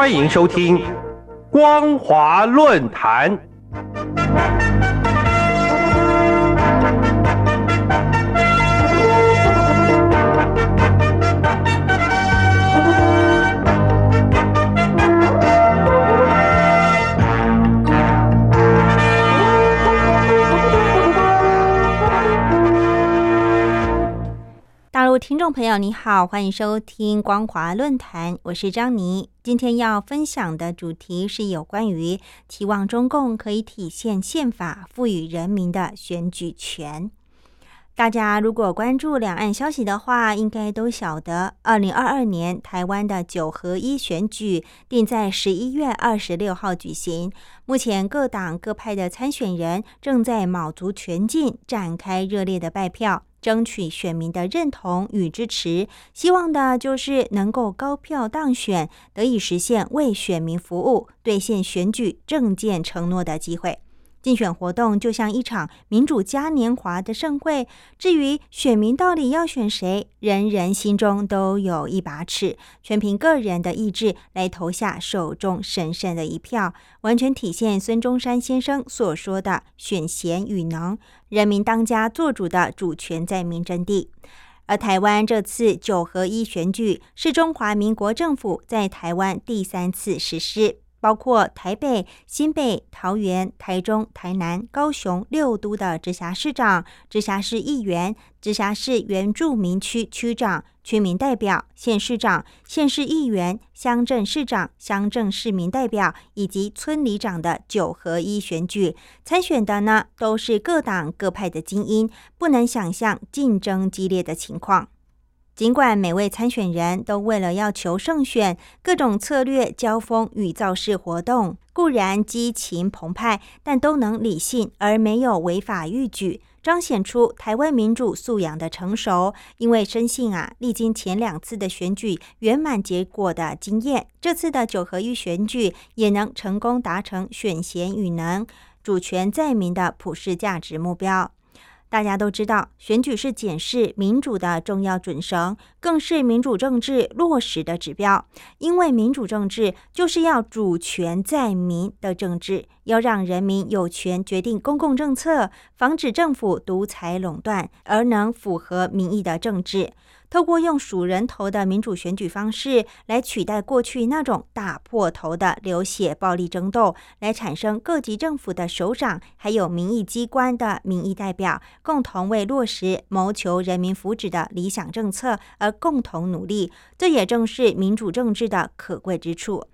欢迎收听《光华论坛》。朋友，你好，欢迎收听光华论坛，我是张妮。今天要分享的主题是有关于期望中共可以体现宪法赋予人民的选举权。大家如果关注两岸消息的话，应该都晓得，二零二二年台湾的九合一选举定在十一月二十六号举行。目前各党各派的参选人正在卯足全劲展开热烈的拜票。争取选民的认同与支持，希望的就是能够高票当选，得以实现为选民服务、兑现选举政见承诺的机会。竞选活动就像一场民主嘉年华的盛会。至于选民到底要选谁，人人心中都有一把尺，全凭个人的意志来投下手中神圣的一票，完全体现孙中山先生所说的“选贤与能，人民当家作主”的主权在民真谛。而台湾这次九合一选举是中华民国政府在台湾第三次实施。包括台北、新北、桃园、台中、台南、高雄六都的直辖市长、直辖市议员、直辖市原住民区区长、区民代表、县市长、县市议员、乡镇市长、乡镇市民代表以及村里长的九合一选举，参选的呢都是各党各派的精英，不能想象竞争激烈的情况。尽管每位参选人都为了要求胜选，各种策略交锋与造势活动固然激情澎湃，但都能理性而没有违法逾矩，彰显出台湾民主素养的成熟。因为深信啊，历经前两次的选举圆满结果的经验，这次的九合一选举也能成功达成选贤与能、主权在民的普世价值目标。大家都知道，选举是检视民主的重要准绳，更是民主政治落实的指标。因为民主政治就是要主权在民的政治，要让人民有权决定公共政策，防止政府独裁垄断，而能符合民意的政治。透过用数人头的民主选举方式来取代过去那种打破头的流血暴力争斗，来产生各级政府的首长还有民意机关的民意代表，共同为落实谋求人民福祉的理想政策而共同努力。这也正是民主政治的可贵之处。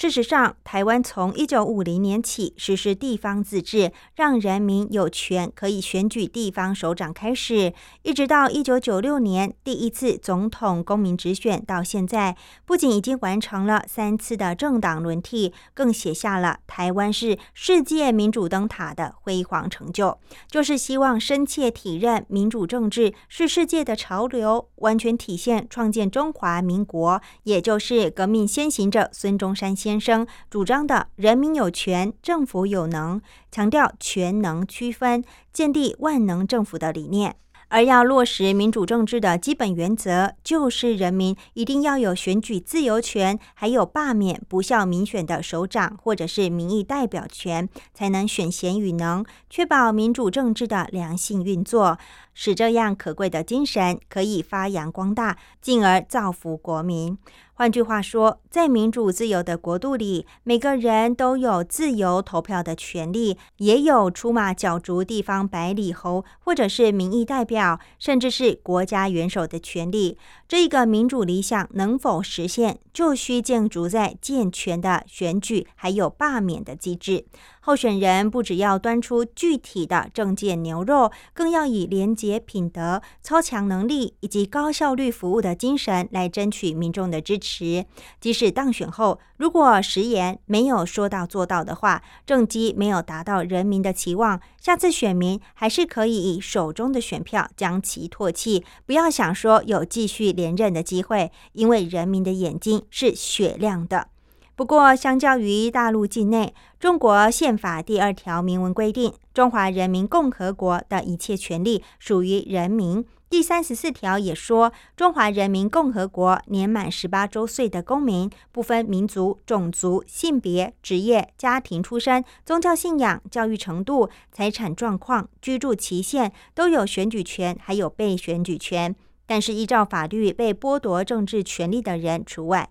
事实上，台湾从一九五零年起实施地方自治，让人民有权可以选举地方首长开始，一直到一九九六年第一次总统公民直选到现在，不仅已经完成了三次的政党轮替，更写下了台湾是世界民主灯塔的辉煌成就。就是希望深切体认民主政治是世界的潮流，完全体现创建中华民国，也就是革命先行者孙中山先。先生主张的“人民有权，政府有能”，强调权能区分，建立万能政府的理念。而要落实民主政治的基本原则，就是人民一定要有选举自由权，还有罢免不效民选的首长或者是民意代表权，才能选贤与能，确保民主政治的良性运作，使这样可贵的精神可以发扬光大，进而造福国民。换句话说，在民主自由的国度里，每个人都有自由投票的权利，也有出马角逐地方百里侯，或者是民意代表，甚至是国家元首的权利。这一个民主理想能否实现，就需建筑在健全的选举，还有罢免的机制。候选人不只要端出具体的政见牛肉，更要以廉洁品德、超强能力以及高效率服务的精神来争取民众的支持。即使当选后，如果食言没有说到做到的话，政绩没有达到人民的期望，下次选民还是可以以手中的选票将其唾弃。不要想说有继续连任的机会，因为人民的眼睛是雪亮的。不过，相较于大陆境内，中国宪法第二条明文规定，中华人民共和国的一切权利属于人民。第三十四条也说，中华人民共和国年满十八周岁的公民，不分民族、种族、性别、职业、家庭出身、宗教信仰、教育程度、财产状况、居住期限，都有选举权，还有被选举权。但是，依照法律被剥夺政治权利的人除外。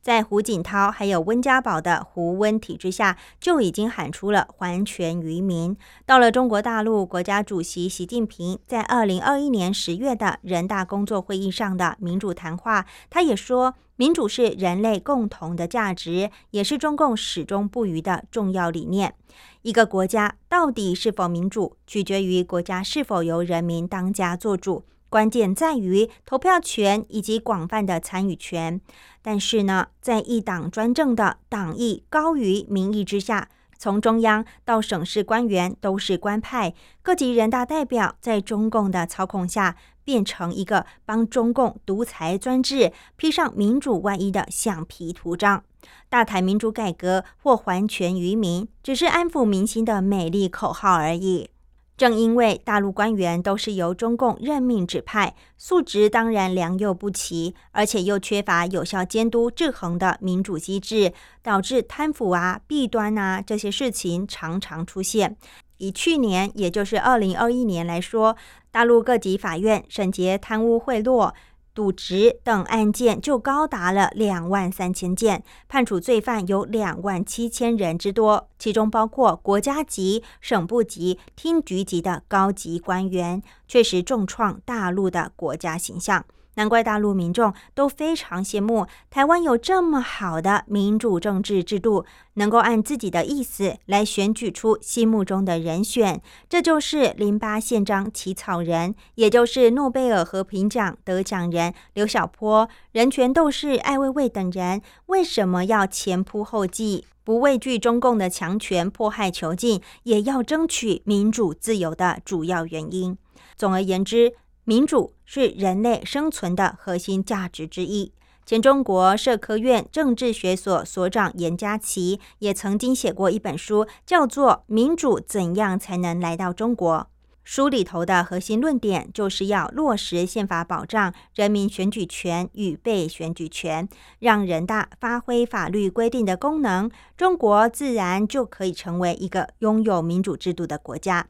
在胡锦涛还有温家宝的胡温体制下，就已经喊出了还权于民。到了中国大陆，国家主席习近平在二零二一年十月的人大工作会议上的民主谈话，他也说，民主是人类共同的价值，也是中共始终不渝的重要理念。一个国家到底是否民主，取决于国家是否由人民当家作主。关键在于投票权以及广泛的参与权。但是呢，在一党专政的党意高于民意之下，从中央到省市官员都是官派，各级人大代表在中共的操控下，变成一个帮中共独裁专制披上民主外衣的橡皮图章。大谈民主改革或还权于民，只是安抚民心的美丽口号而已。正因为大陆官员都是由中共任命指派，素质当然良莠不齐，而且又缺乏有效监督制衡的民主机制，导致贪腐啊、弊端啊这些事情常常出现。以去年，也就是二零二一年来说，大陆各级法院审结贪污贿赂。渎职等案件就高达了两万三千件，判处罪犯有两万七千人之多，其中包括国家级、省部级、厅局级的高级官员，确实重创大陆的国家形象。难怪大陆民众都非常羡慕台湾有这么好的民主政治制度，能够按自己的意思来选举出心目中的人选。这就是零八宪章起草人，也就是诺贝尔和平奖得奖人刘晓波、人权斗士艾薇薇等人为什么要前仆后继，不畏惧中共的强权迫害囚禁，也要争取民主自由的主要原因。总而言之。民主是人类生存的核心价值之一。前中国社科院政治学所所长严家琪也曾经写过一本书，叫做《民主怎样才能来到中国》。书里头的核心论点就是要落实宪法保障人民选举权与被选举权，让人大发挥法律规定的功能，中国自然就可以成为一个拥有民主制度的国家。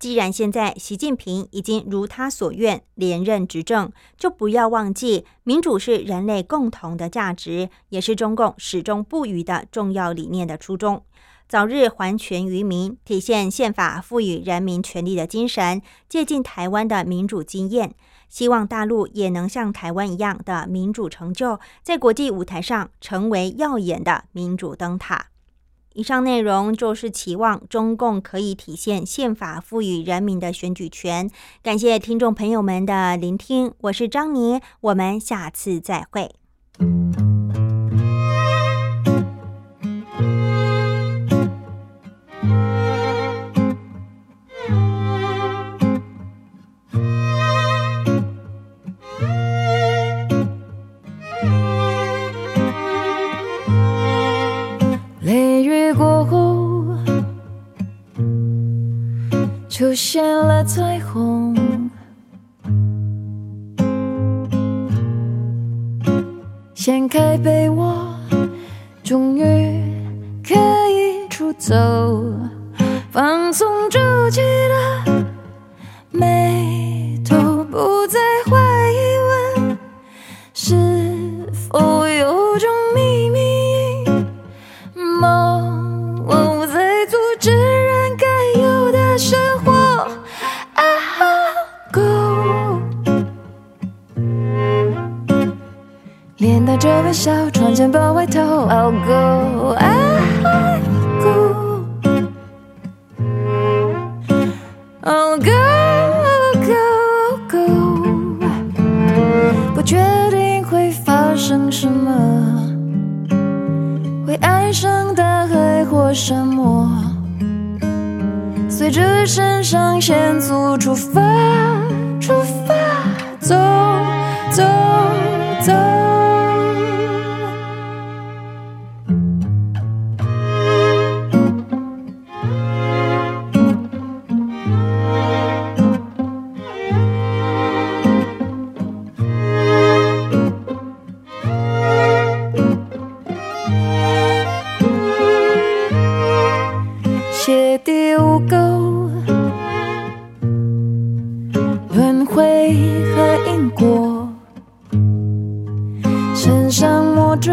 既然现在习近平已经如他所愿连任执政，就不要忘记，民主是人类共同的价值，也是中共始终不渝的重要理念的初衷。早日还权于民，体现宪法赋予人民权利的精神，借鉴台湾的民主经验，希望大陆也能像台湾一样的民主成就，在国际舞台上成为耀眼的民主灯塔。以上内容就是期望中共可以体现宪法赋予人民的选举权。感谢听众朋友们的聆听，我是张妮，我们下次再会。出现了彩虹，掀开被窝，终于可以出走，放松住气的眉头，不再怀疑问是否有种秘微笑，穿件薄外套。I'll go, I'll go, I'll go, go, go。不确定会发生什么，会爱上大海或沙漠，随着肾上腺素出发，过，身上魔咒，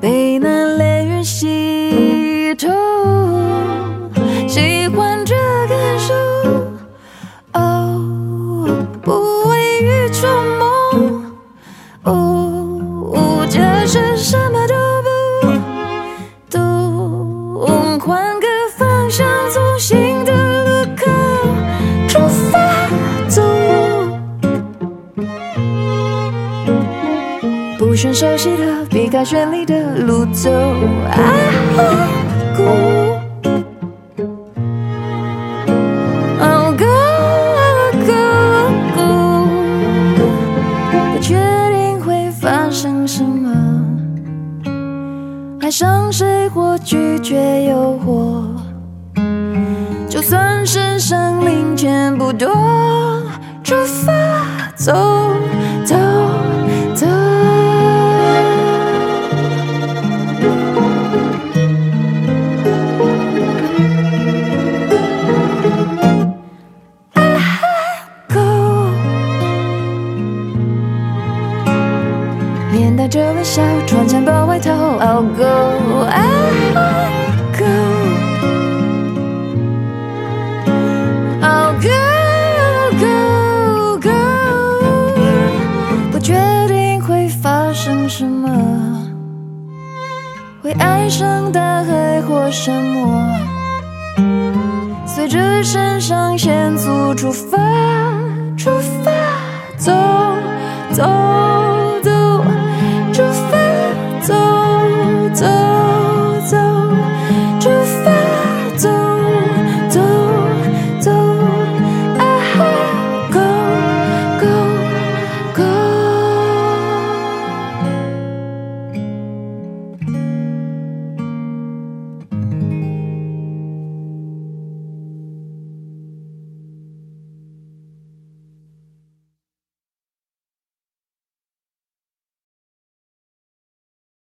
被那雷雨洗透，喜欢这感受。哦，不为愚蠢梦。哦，这是什么都不懂，换个方向，从熟悉的，避开绚丽的路走。啊，go go, go, 不确定会发生什么，爱上谁或拒绝诱惑，就算身上零钱不多，出发走什么，会爱上大海或沙漠，随着肾上腺素出发，出发，走走。